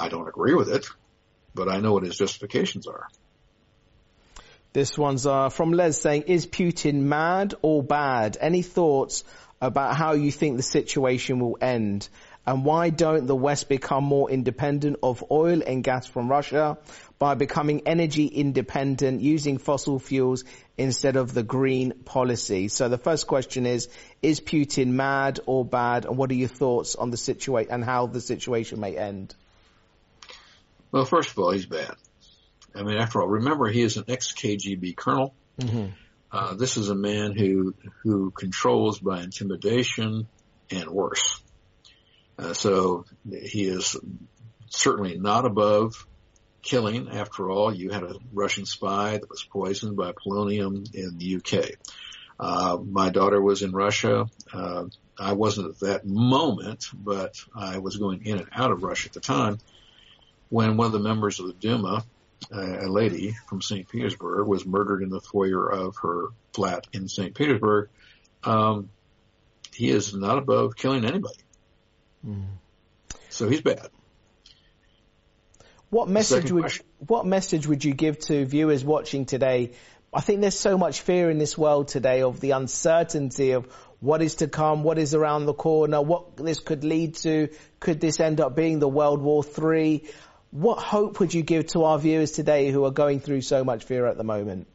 I don't agree with it, but I know what his justifications are. This one's uh, from Les saying, is Putin mad or bad? Any thoughts about how you think the situation will end? And why don't the West become more independent of oil and gas from Russia by becoming energy independent using fossil fuels instead of the green policy? So the first question is, is Putin mad or bad? And what are your thoughts on the situation and how the situation may end? Well, first of all, he's bad. I mean, after all, remember he is an ex-KGB colonel. Mm-hmm. Uh, this is a man who who controls by intimidation and worse. Uh, so he is certainly not above killing. After all, you had a Russian spy that was poisoned by polonium in the UK. Uh, my daughter was in Russia. Uh, I wasn't at that moment, but I was going in and out of Russia at the time when one of the members of the Duma a lady from St. Petersburg was murdered in the foyer of her flat in St. Petersburg. Um, he is not above killing anybody. Mm. So he's bad. What message would question. what message would you give to viewers watching today? I think there's so much fear in this world today of the uncertainty of what is to come, what is around the corner, what this could lead to. Could this end up being the World War Three? What hope would you give to our viewers today who are going through so much fear at the moment?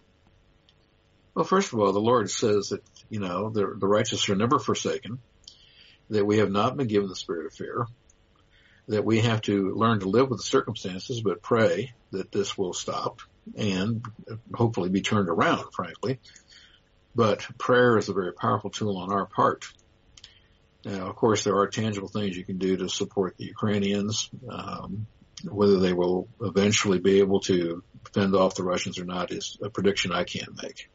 Well, first of all, the Lord says that, you know, the, the righteous are never forsaken, that we have not been given the spirit of fear, that we have to learn to live with the circumstances, but pray that this will stop and hopefully be turned around, frankly. But prayer is a very powerful tool on our part. Now, of course, there are tangible things you can do to support the Ukrainians. Um, whether they will eventually be able to fend off the Russians or not is a prediction I can't make.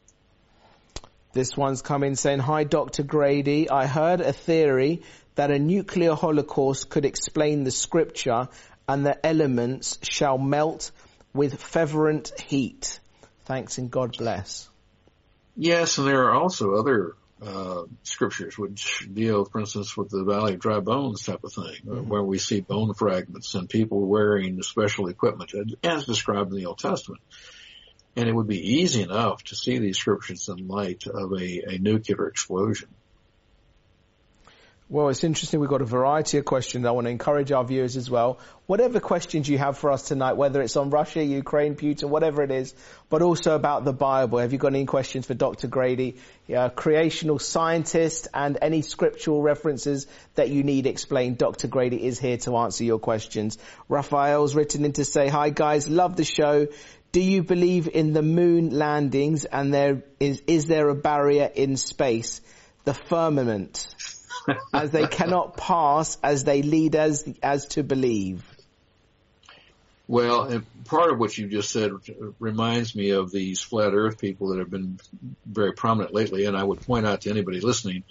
This one's coming saying, Hi Dr. Grady, I heard a theory that a nuclear holocaust could explain the scripture and the elements shall melt with fervent heat. Thanks and God bless. Yes, and there are also other uh, scriptures which deal, for instance, with the Valley of Dry Bones type of thing, mm-hmm. where we see bone fragments and people wearing special equipment as described in the Old Testament. And it would be easy enough to see these scriptures in light of a, a nuclear explosion. Well, it's interesting. We've got a variety of questions. I want to encourage our viewers as well. Whatever questions you have for us tonight, whether it's on Russia, Ukraine, Putin, whatever it is, but also about the Bible. Have you got any questions for Dr. Grady, a creational scientist, and any scriptural references that you need explained? Dr. Grady is here to answer your questions. Raphael's written in to say, hi guys, love the show. Do you believe in the moon landings and there is, is there a barrier in space? The firmament as they cannot pass as they lead us as to believe. Well, part of what you just said reminds me of these flat earth people that have been very prominent lately. And I would point out to anybody listening,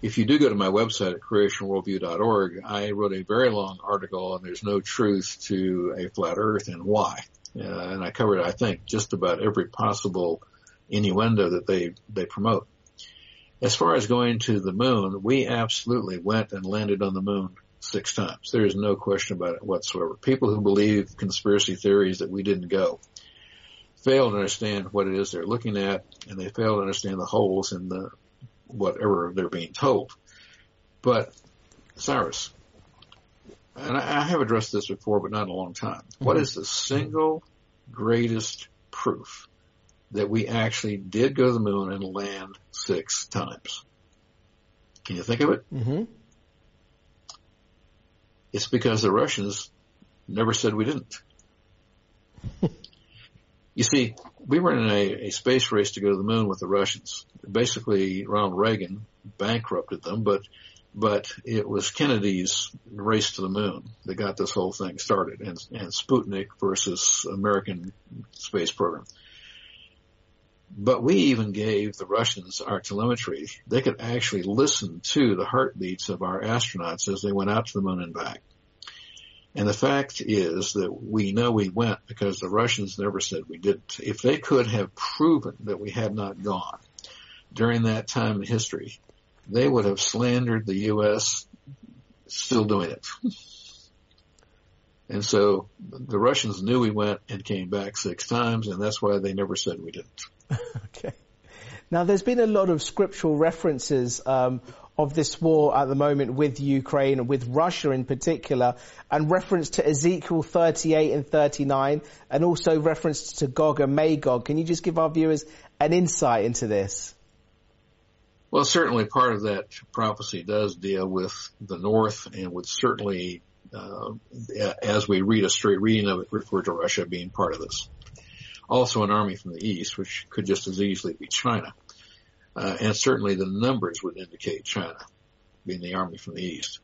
if you do go to my website at creationworldview.org, I wrote a very long article and there's no truth to a flat earth and why. Uh, and I covered, I think, just about every possible innuendo that they, they promote. As far as going to the moon, we absolutely went and landed on the moon six times. There is no question about it whatsoever. People who believe conspiracy theories that we didn't go fail to understand what it is they're looking at and they fail to understand the holes in the whatever they're being told. But Cyrus, and I, I have addressed this before, but not in a long time. Mm-hmm. What is the single greatest proof that we actually did go to the moon and land six times. Can you think of it? Mm-hmm. It's because the Russians never said we didn't. you see, we were in a, a, space race to go to the moon with the Russians. Basically, Ronald Reagan bankrupted them, but but it was Kennedy's race to the moon that got this whole thing started, and, and Sputnik versus American space program. But we even gave the Russians our telemetry. They could actually listen to the heartbeats of our astronauts as they went out to the moon and back. And the fact is that we know we went because the Russians never said we didn't. If they could have proven that we had not gone during that time in history, they would have slandered the U.S. still doing it. And so the Russians knew we went and came back six times, and that's why they never said we didn't. okay. Now, there's been a lot of scriptural references um, of this war at the moment with Ukraine, with Russia in particular, and reference to Ezekiel 38 and 39, and also reference to Gog and Magog. Can you just give our viewers an insight into this? Well, certainly part of that prophecy does deal with the North and would certainly as we read a straight reading of it, refer to Russia being part of this. Also an army from the east, which could just as easily be China. Uh, and certainly the numbers would indicate China being the army from the east.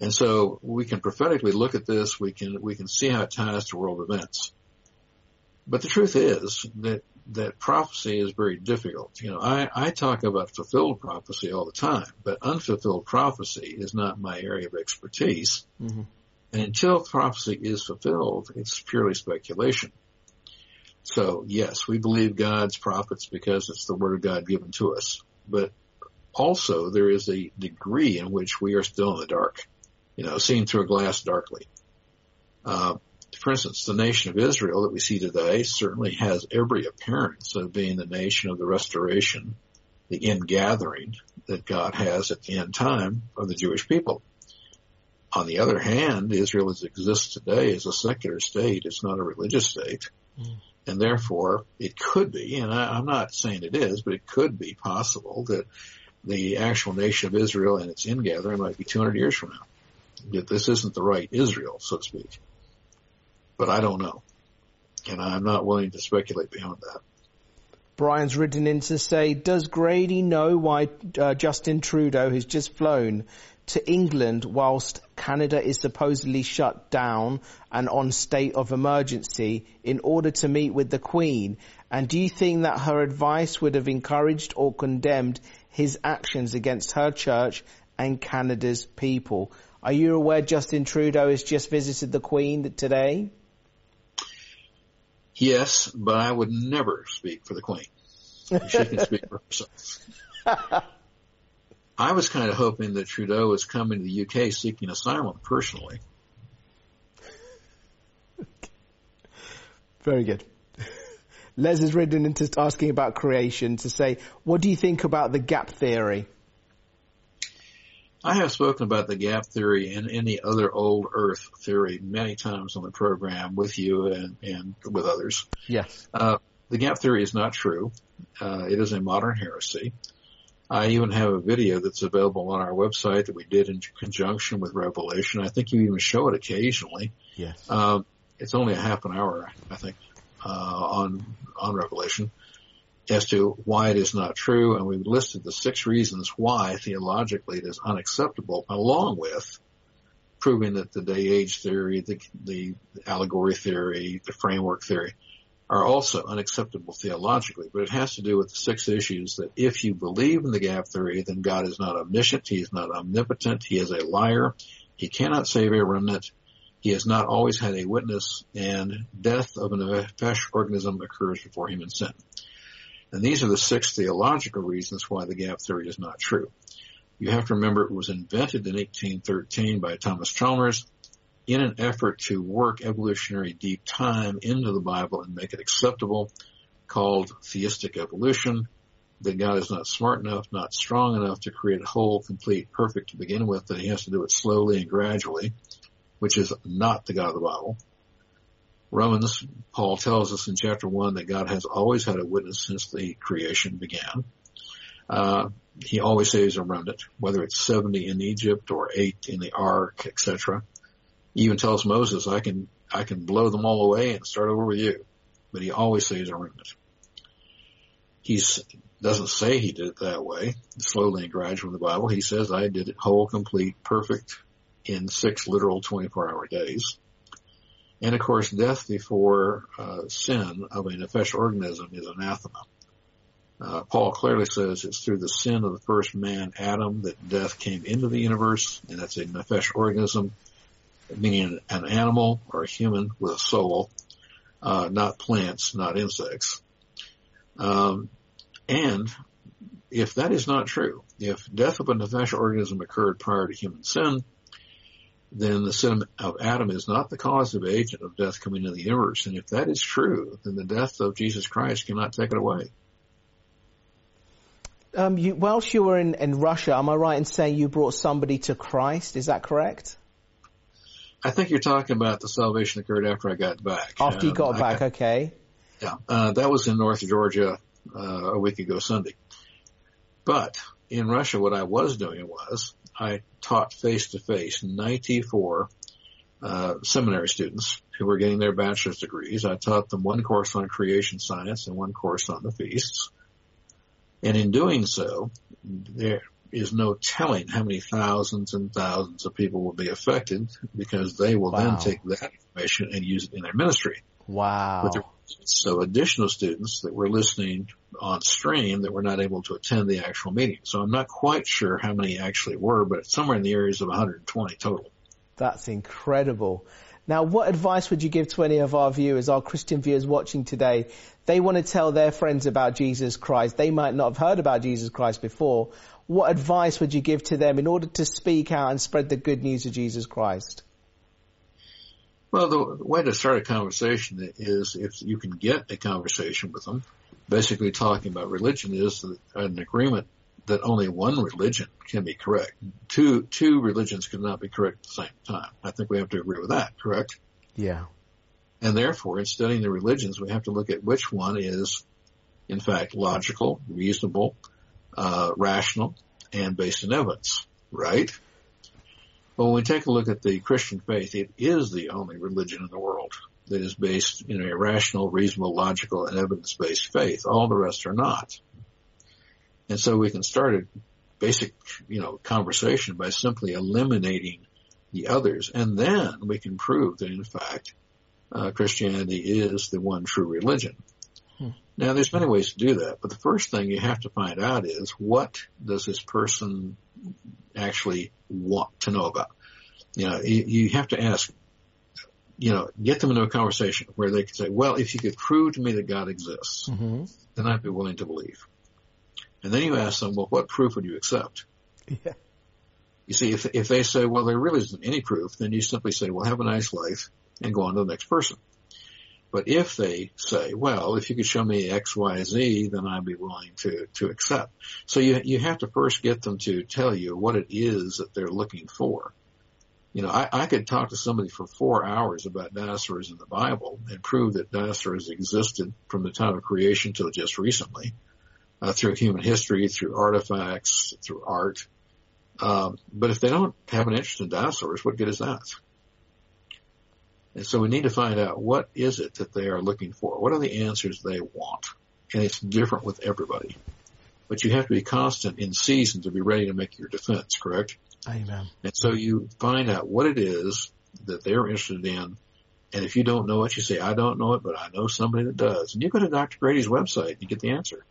And so we can prophetically look at this, we can, we can see how it ties to world events. But the truth is that, that prophecy is very difficult. You know, I, I talk about fulfilled prophecy all the time, but unfulfilled prophecy is not my area of expertise. Mm-hmm. And until prophecy is fulfilled, it's purely speculation. So yes, we believe God's prophets because it's the word of God given to us. But also there is a degree in which we are still in the dark, you know, seen through a glass darkly. Uh, for instance, the nation of Israel that we see today certainly has every appearance of being the nation of the restoration, the ingathering that God has at the end time of the Jewish people. On the other hand, Israel as exists today is a secular state. It's not a religious state. Mm. And therefore, it could be, and I, I'm not saying it is, but it could be possible that the actual nation of Israel and its ingathering might be 200 years from now. That this isn't the right Israel, so to speak but I don't know. And I'm not willing to speculate beyond that. Brian's written in to say, does Grady know why uh, Justin Trudeau has just flown to England whilst Canada is supposedly shut down and on state of emergency in order to meet with the Queen? And do you think that her advice would have encouraged or condemned his actions against her church and Canada's people? Are you aware Justin Trudeau has just visited the Queen today? Yes, but I would never speak for the Queen. She can speak for herself. I was kind of hoping that Trudeau was coming to the UK seeking asylum personally. Very good. Les is written into asking about creation to say, what do you think about the gap theory? I have spoken about the gap theory and any other old earth theory many times on the program with you and, and with others. Yes. Uh, the gap theory is not true. Uh, it is a modern heresy. I even have a video that's available on our website that we did in conjunction with Revelation. I think you even show it occasionally. Yes. Um, it's only a half an hour, I think, uh, on on Revelation as to why it is not true, and we've listed the six reasons why theologically it is unacceptable, along with proving that the day age theory, the, the allegory theory, the framework theory are also unacceptable theologically, but it has to do with the six issues that if you believe in the gap theory, then God is not omniscient, He is not omnipotent, He is a liar, He cannot save a remnant, He has not always had a witness, and death of a nefesh organism occurs before human sin. And these are the six theological reasons why the gap theory is not true. You have to remember it was invented in 1813 by Thomas Chalmers in an effort to work evolutionary deep time into the Bible and make it acceptable called theistic evolution, that God is not smart enough, not strong enough to create whole, complete, perfect to begin with, that he has to do it slowly and gradually, which is not the God of the Bible. Romans, Paul tells us in chapter one that God has always had a witness since the creation began. Uh, he always saves a remnant, whether it's 70 in Egypt or eight in the ark, etc. He even tells Moses, I can, I can blow them all away and start over with you. But he always saves a remnant. He doesn't say he did it that way, slowly and gradually in the Bible. He says, I did it whole, complete, perfect in six literal 24 hour days. And of course, death before uh, sin of a nefesh organism is anathema. Uh, Paul clearly says it's through the sin of the first man, Adam, that death came into the universe, and that's a nefesh organism, meaning an animal or a human with a soul, uh, not plants, not insects. Um, and if that is not true, if death of a nefesh organism occurred prior to human sin, then the sin of Adam is not the causative agent of death coming into the universe. And if that is true, then the death of Jesus Christ cannot take it away. Um, you, whilst you were in, in Russia, am I right in saying you brought somebody to Christ? Is that correct? I think you're talking about the salvation occurred after I got back. After you got um, back, okay. Yeah, uh, that was in North Georgia uh, a week ago Sunday. But in Russia, what I was doing was I taught face to face 94 uh, seminary students who were getting their bachelor's degrees. I taught them one course on creation science and one course on the feasts. And in doing so, there is no telling how many thousands and thousands of people will be affected because they will wow. then take that information and use it in their ministry. Wow. So additional students that were listening on stream that were not able to attend the actual meeting. So I'm not quite sure how many actually were, but somewhere in the areas of 120 total. That's incredible. Now, what advice would you give to any of our viewers, our Christian viewers watching today? They want to tell their friends about Jesus Christ. They might not have heard about Jesus Christ before. What advice would you give to them in order to speak out and spread the good news of Jesus Christ? Well, the way to start a conversation is if you can get a conversation with them, basically talking about religion is an agreement that only one religion can be correct. Two, two religions cannot be correct at the same time. I think we have to agree with that, correct? Yeah. And therefore, in studying the religions, we have to look at which one is, in fact, logical, reasonable, uh, rational, and based on evidence, right? Well, when we take a look at the Christian faith, it is the only religion in the world that is based in a rational, reasonable, logical, and evidence-based faith. All the rest are not. And so we can start a basic, you know, conversation by simply eliminating the others. And then we can prove that in fact, uh, Christianity is the one true religion. Hmm. Now there's many ways to do that, but the first thing you have to find out is what does this person actually want to know about. You know, you, you have to ask, you know, get them into a conversation where they can say, well, if you could prove to me that God exists, mm-hmm. then I'd be willing to believe. And then you ask them, well, what proof would you accept? Yeah. You see, if, if they say, well, there really isn't any proof, then you simply say, well, have a nice life and go on to the next person. But if they say, well, if you could show me X, Y, Z, then I'd be willing to, to accept. So you, you have to first get them to tell you what it is that they're looking for. You know, I, I could talk to somebody for four hours about dinosaurs in the Bible and prove that dinosaurs existed from the time of creation till just recently, uh, through human history, through artifacts, through art. Um, but if they don't have an interest in dinosaurs, what good is that? And so we need to find out what is it that they are looking for? What are the answers they want? And it's different with everybody. But you have to be constant in season to be ready to make your defense, correct? Amen. And so you find out what it is that they're interested in. And if you don't know it, you say, I don't know it, but I know somebody that does. And you go to Dr. Grady's website and you get the answer.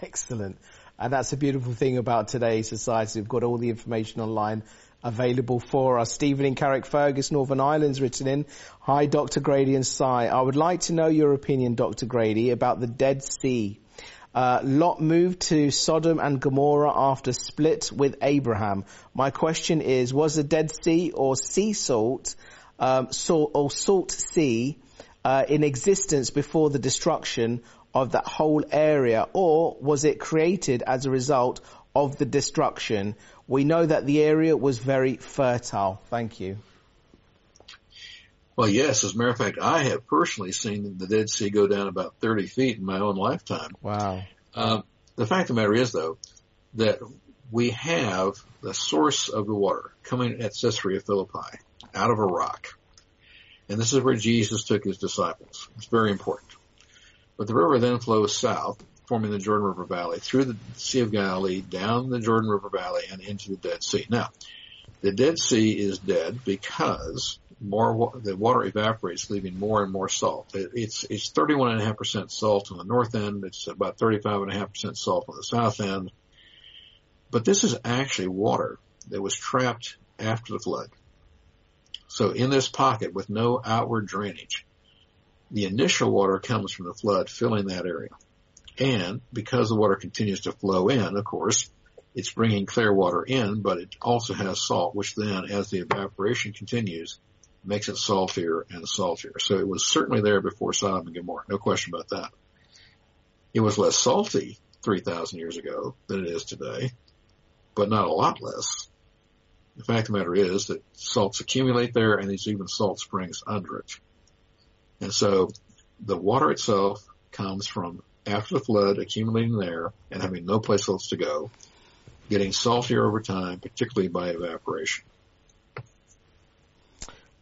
Excellent. And that's a beautiful thing about today's society. We've got all the information online available for us. Stephen in Carrickfergus, Northern Ireland's written in. Hi, Dr. Grady and Cy. I would like to know your opinion, Dr. Grady, about the Dead Sea. Uh, Lot moved to Sodom and Gomorrah after split with Abraham. My question is, was the Dead Sea or sea salt, um, salt or salt sea, uh, in existence before the destruction of that whole area, or was it created as a result of the destruction? We know that the area was very fertile. Thank you. Well, yes. As a matter of fact, I have personally seen the Dead Sea go down about 30 feet in my own lifetime. Wow. Uh, the fact of the matter is, though, that we have the source of the water coming at Caesarea Philippi out of a rock. And this is where Jesus took his disciples. It's very important. But the river then flows south forming the Jordan River Valley through the Sea of Galilee, down the Jordan River Valley, and into the Dead Sea. Now, the Dead Sea is dead because more the water evaporates, leaving more and more salt. It's it's 31.5% salt on the north end. It's about 35.5% salt on the south end. But this is actually water that was trapped after the flood. So in this pocket with no outward drainage, the initial water comes from the flood filling that area. And because the water continues to flow in, of course, it's bringing clear water in, but it also has salt, which then, as the evaporation continues, makes it saltier and saltier. So it was certainly there before Sodom and Gomorrah. No question about that. It was less salty 3,000 years ago than it is today, but not a lot less. The fact of the matter is that salts accumulate there and there's even salt springs under it. And so the water itself comes from after the flood accumulating there and having no place else to go, getting saltier over time, particularly by evaporation.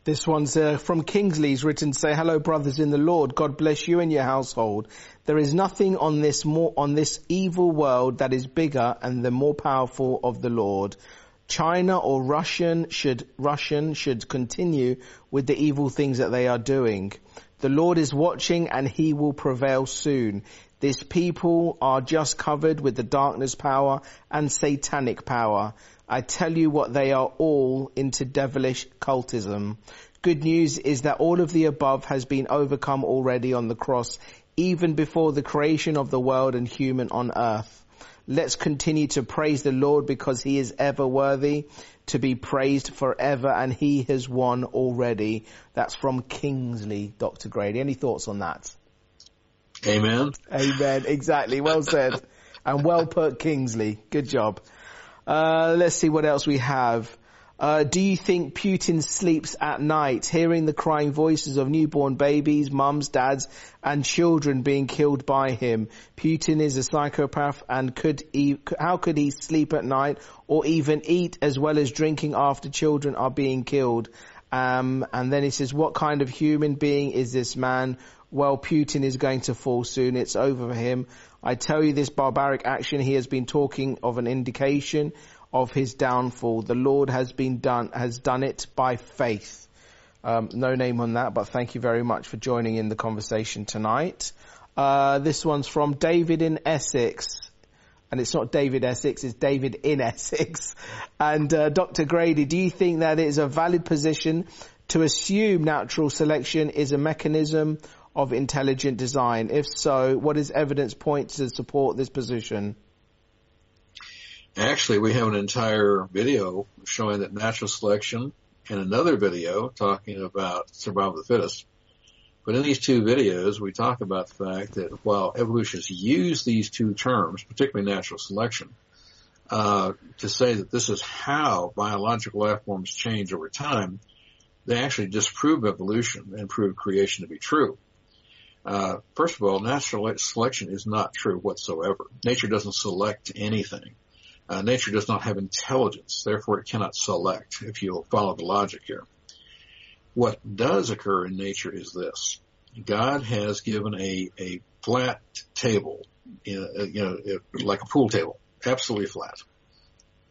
This one's uh, from Kingsley's written say, hello brothers in the Lord. God bless you and your household. There is nothing on this more, on this evil world that is bigger and the more powerful of the Lord. China or Russian should, Russian should continue with the evil things that they are doing. The Lord is watching and he will prevail soon. This people are just covered with the darkness power and satanic power. I tell you what they are all into devilish cultism. Good news is that all of the above has been overcome already on the cross, even before the creation of the world and human on earth. Let's continue to praise the Lord because he is ever worthy to be praised forever and he has won already. That's from Kingsley, Dr. Grady. Any thoughts on that? Amen. Amen. Exactly. Well said. and well put, Kingsley. Good job. Uh, let's see what else we have. Uh, do you think Putin sleeps at night, hearing the crying voices of newborn babies, mums, dads, and children being killed by him? Putin is a psychopath, and could he, how could he sleep at night or even eat as well as drinking after children are being killed? Um, and then he says, what kind of human being is this man? Well, Putin is going to fall soon. It's over for him. I tell you this barbaric action, he has been talking of an indication of his downfall. The Lord has been done, has done it by faith. Um, no name on that, but thank you very much for joining in the conversation tonight. Uh, this one's from David in Essex. And it's not David Essex, it's David in Essex. And uh, Dr. Grady, do you think that it is a valid position to assume natural selection is a mechanism of intelligent design? If so, what is evidence point to support this position? Actually, we have an entire video showing that natural selection and another video talking about survival of the fittest. But in these two videos, we talk about the fact that while evolutionists use these two terms, particularly natural selection, uh, to say that this is how biological life forms change over time, they actually disprove evolution and prove creation to be true. Uh, first of all, natural selection is not true whatsoever. Nature doesn't select anything. Uh, nature does not have intelligence, therefore it cannot select, if you'll follow the logic here. What does occur in nature is this. God has given a, a flat table, you know, like a pool table, absolutely flat,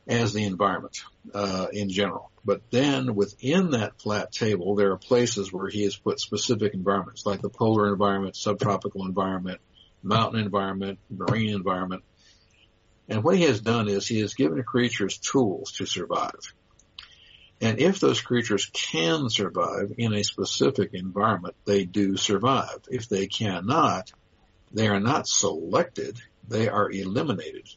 as the environment, uh, in general. But then within that flat table, there are places where he has put specific environments, like the polar environment, subtropical environment, mountain environment, marine environment. And what he has done is he has given creatures tools to survive. And if those creatures can survive in a specific environment, they do survive. If they cannot, they are not selected, they are eliminated.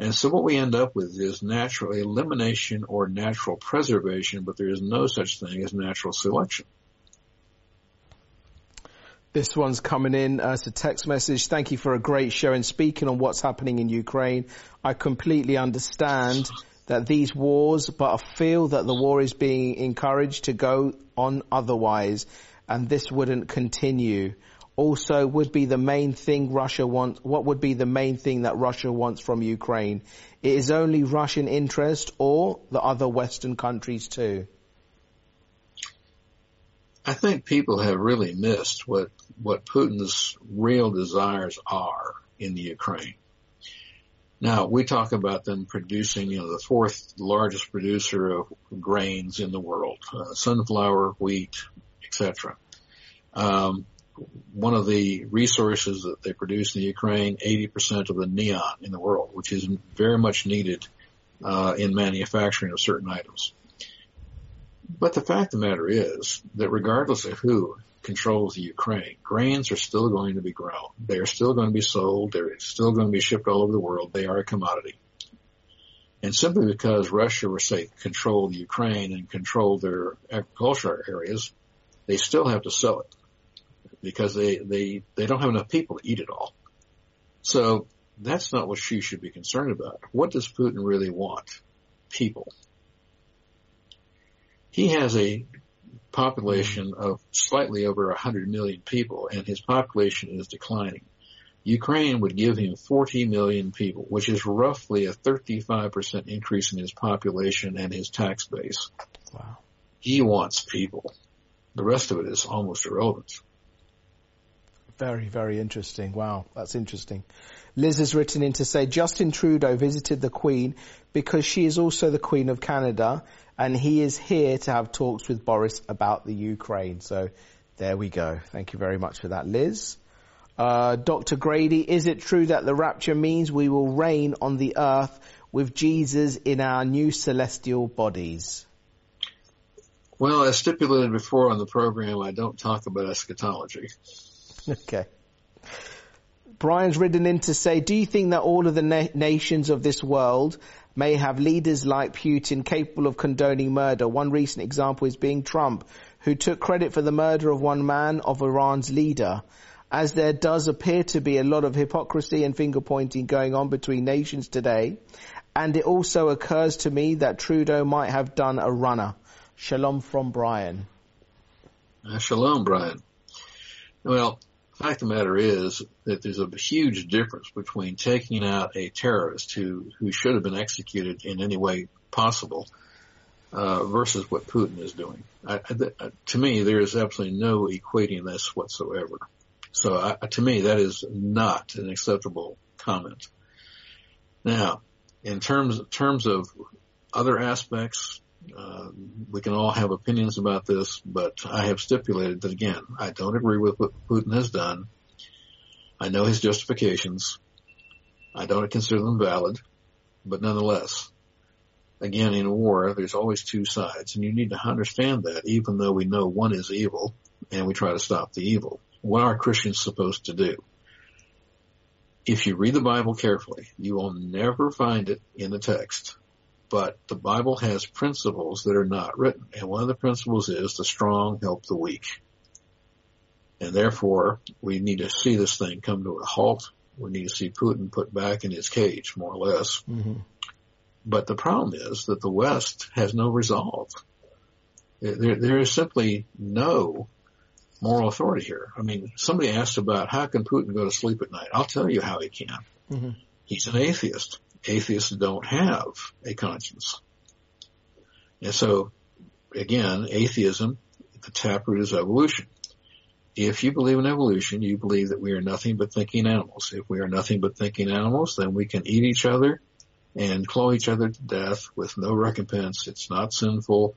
And so what we end up with is natural elimination or natural preservation, but there is no such thing as natural selection. This one's coming in as a text message. Thank you for a great show and speaking on what's happening in Ukraine. I completely understand that these wars, but I feel that the war is being encouraged to go on otherwise and this wouldn't continue also would be the main thing Russia wants, what would be the main thing that Russia wants from Ukraine? It is only Russian interest or the other Western countries too? I think people have really missed what, what Putin's real desires are in the Ukraine. Now, we talk about them producing, you know, the fourth largest producer of grains in the world, uh, sunflower, wheat, etc. Um, one of the resources that they produce in the Ukraine, 80% of the neon in the world, which is very much needed uh, in manufacturing of certain items. But the fact of the matter is that regardless of who controls the Ukraine, grains are still going to be grown. They are still going to be sold. They're still going to be shipped all over the world. They are a commodity. And simply because Russia or say controlled Ukraine and control their agricultural areas, they still have to sell it because they, they, they don't have enough people to eat it all. So that's not what she should be concerned about. What does Putin really want? People. He has a population of slightly over 100 million people and his population is declining. Ukraine would give him 40 million people, which is roughly a 35% increase in his population and his tax base. Wow. He wants people. The rest of it is almost irrelevant. Very, very interesting. Wow, that's interesting. Liz has written in to say Justin Trudeau visited the Queen because she is also the Queen of Canada and he is here to have talks with Boris about the Ukraine. So there we go. Thank you very much for that, Liz. Uh, Dr. Grady, is it true that the rapture means we will reign on the earth with Jesus in our new celestial bodies? Well, as stipulated before on the program, I don't talk about eschatology. Okay. Brian's written in to say, do you think that all of the na- nations of this world may have leaders like Putin capable of condoning murder? One recent example is being Trump, who took credit for the murder of one man of Iran's leader. As there does appear to be a lot of hypocrisy and finger pointing going on between nations today, and it also occurs to me that Trudeau might have done a runner. Shalom from Brian. Uh, shalom, Brian. Well, fact of the matter is that there's a huge difference between taking out a terrorist who, who should have been executed in any way possible uh, versus what Putin is doing. I, I, to me, there is absolutely no equating this whatsoever. So I, to me, that is not an acceptable comment. Now, in terms terms of other aspects, uh, we can all have opinions about this, but I have stipulated that again, I don't agree with what Putin has done. I know his justifications. I don't consider them valid, but nonetheless, again, in war, there's always two sides, and you need to understand that, even though we know one is evil, and we try to stop the evil. What are Christians supposed to do? If you read the Bible carefully, you will never find it in the text but the Bible has principles that are not written. And one of the principles is the strong help the weak. And therefore, we need to see this thing come to a halt. We need to see Putin put back in his cage, more or less. Mm-hmm. But the problem is that the West has no resolve. There, there is simply no moral authority here. I mean, somebody asked about how can Putin go to sleep at night. I'll tell you how he can. Mm-hmm. He's an atheist atheists don't have a conscience. And so, again, atheism, the taproot is evolution. If you believe in evolution, you believe that we are nothing but thinking animals. If we are nothing but thinking animals, then we can eat each other and claw each other to death with no recompense. It's not sinful,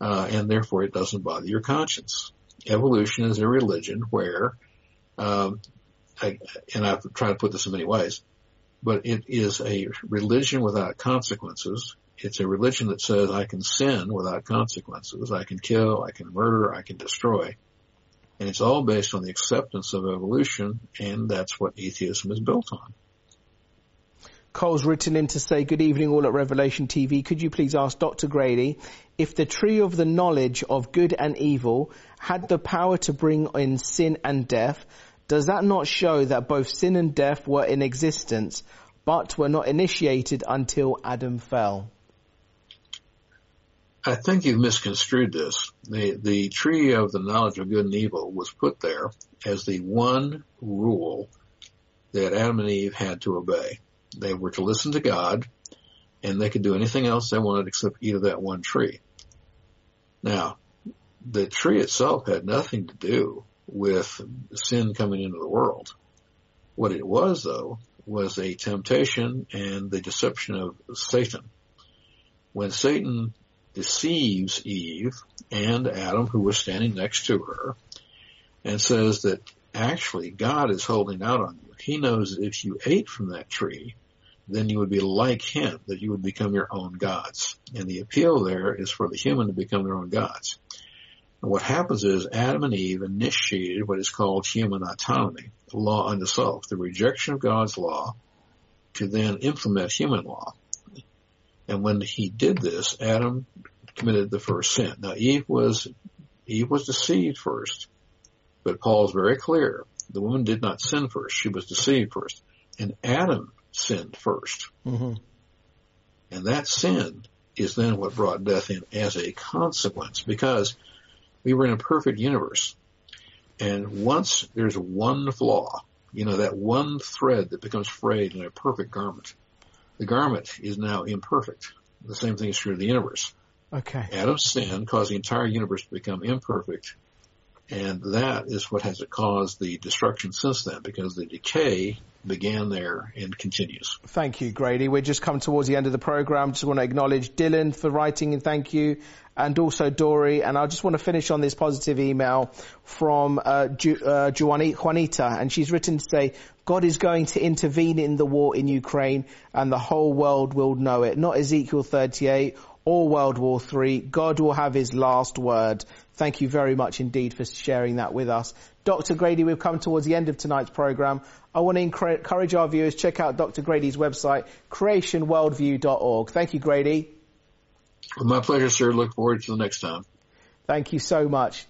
uh, and therefore it doesn't bother your conscience. Evolution is a religion where, um, I, and I've tried to put this in many ways, but it is a religion without consequences. It's a religion that says I can sin without consequences. I can kill, I can murder, I can destroy. And it's all based on the acceptance of evolution, and that's what atheism is built on. Cole's written in to say, good evening all at Revelation TV. Could you please ask Dr. Grady if the tree of the knowledge of good and evil had the power to bring in sin and death, does that not show that both sin and death were in existence, but were not initiated until Adam fell? I think you've misconstrued this. The, the tree of the knowledge of good and evil was put there as the one rule that Adam and Eve had to obey. They were to listen to God and they could do anything else they wanted except eat of that one tree. Now, the tree itself had nothing to do with sin coming into the world. What it was though was a temptation and the deception of Satan. When Satan deceives Eve and Adam who was standing next to her and says that actually God is holding out on you. He knows that if you ate from that tree, then you would be like him, that you would become your own gods. And the appeal there is for the human to become their own gods. And what happens is Adam and Eve initiated what is called human autonomy, the law unto self, the rejection of God's law to then implement human law. And when he did this, Adam committed the first sin. Now Eve was, Eve was deceived first, but Paul is very clear. The woman did not sin first. She was deceived first. And Adam sinned 1st mm-hmm. And that sin is then what brought death in as a consequence because we were in a perfect universe. And once there's one flaw, you know, that one thread that becomes frayed in a perfect garment, the garment is now imperfect. The same thing is true of the universe. Okay. Adam's sin caused the entire universe to become imperfect. And that is what has caused the destruction since then because the decay began there and continues. Thank you, Grady. We're just come towards the end of the program. Just want to acknowledge Dylan for writing and thank you. And also Dory. And I just want to finish on this positive email from uh, Ju- uh, Juanita. And she's written to say, God is going to intervene in the war in Ukraine and the whole world will know it. Not Ezekiel 38 or World War III. God will have his last word. Thank you very much indeed for sharing that with us. Dr. Grady, we've come towards the end of tonight's program. I want to encourage our viewers, check out Dr. Grady's website, creationworldview.org. Thank you, Grady. My pleasure, sir. Look forward to the next time. Thank you so much.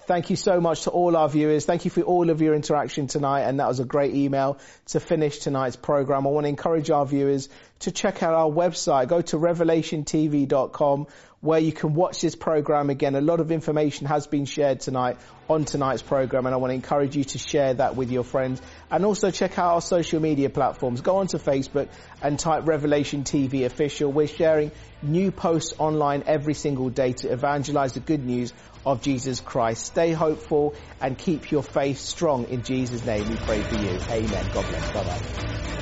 Thank you so much to all our viewers. Thank you for all of your interaction tonight. And that was a great email to finish tonight's program. I want to encourage our viewers to check out our website. Go to revelationtv.com where you can watch this program again. A lot of information has been shared tonight on tonight's program and I want to encourage you to share that with your friends and also check out our social media platforms. Go onto Facebook and type Revelation TV official. We're sharing new posts online every single day to evangelize the good news of Jesus Christ. Stay hopeful and keep your faith strong in Jesus name. We pray for you. Amen. God bless. Bye bye.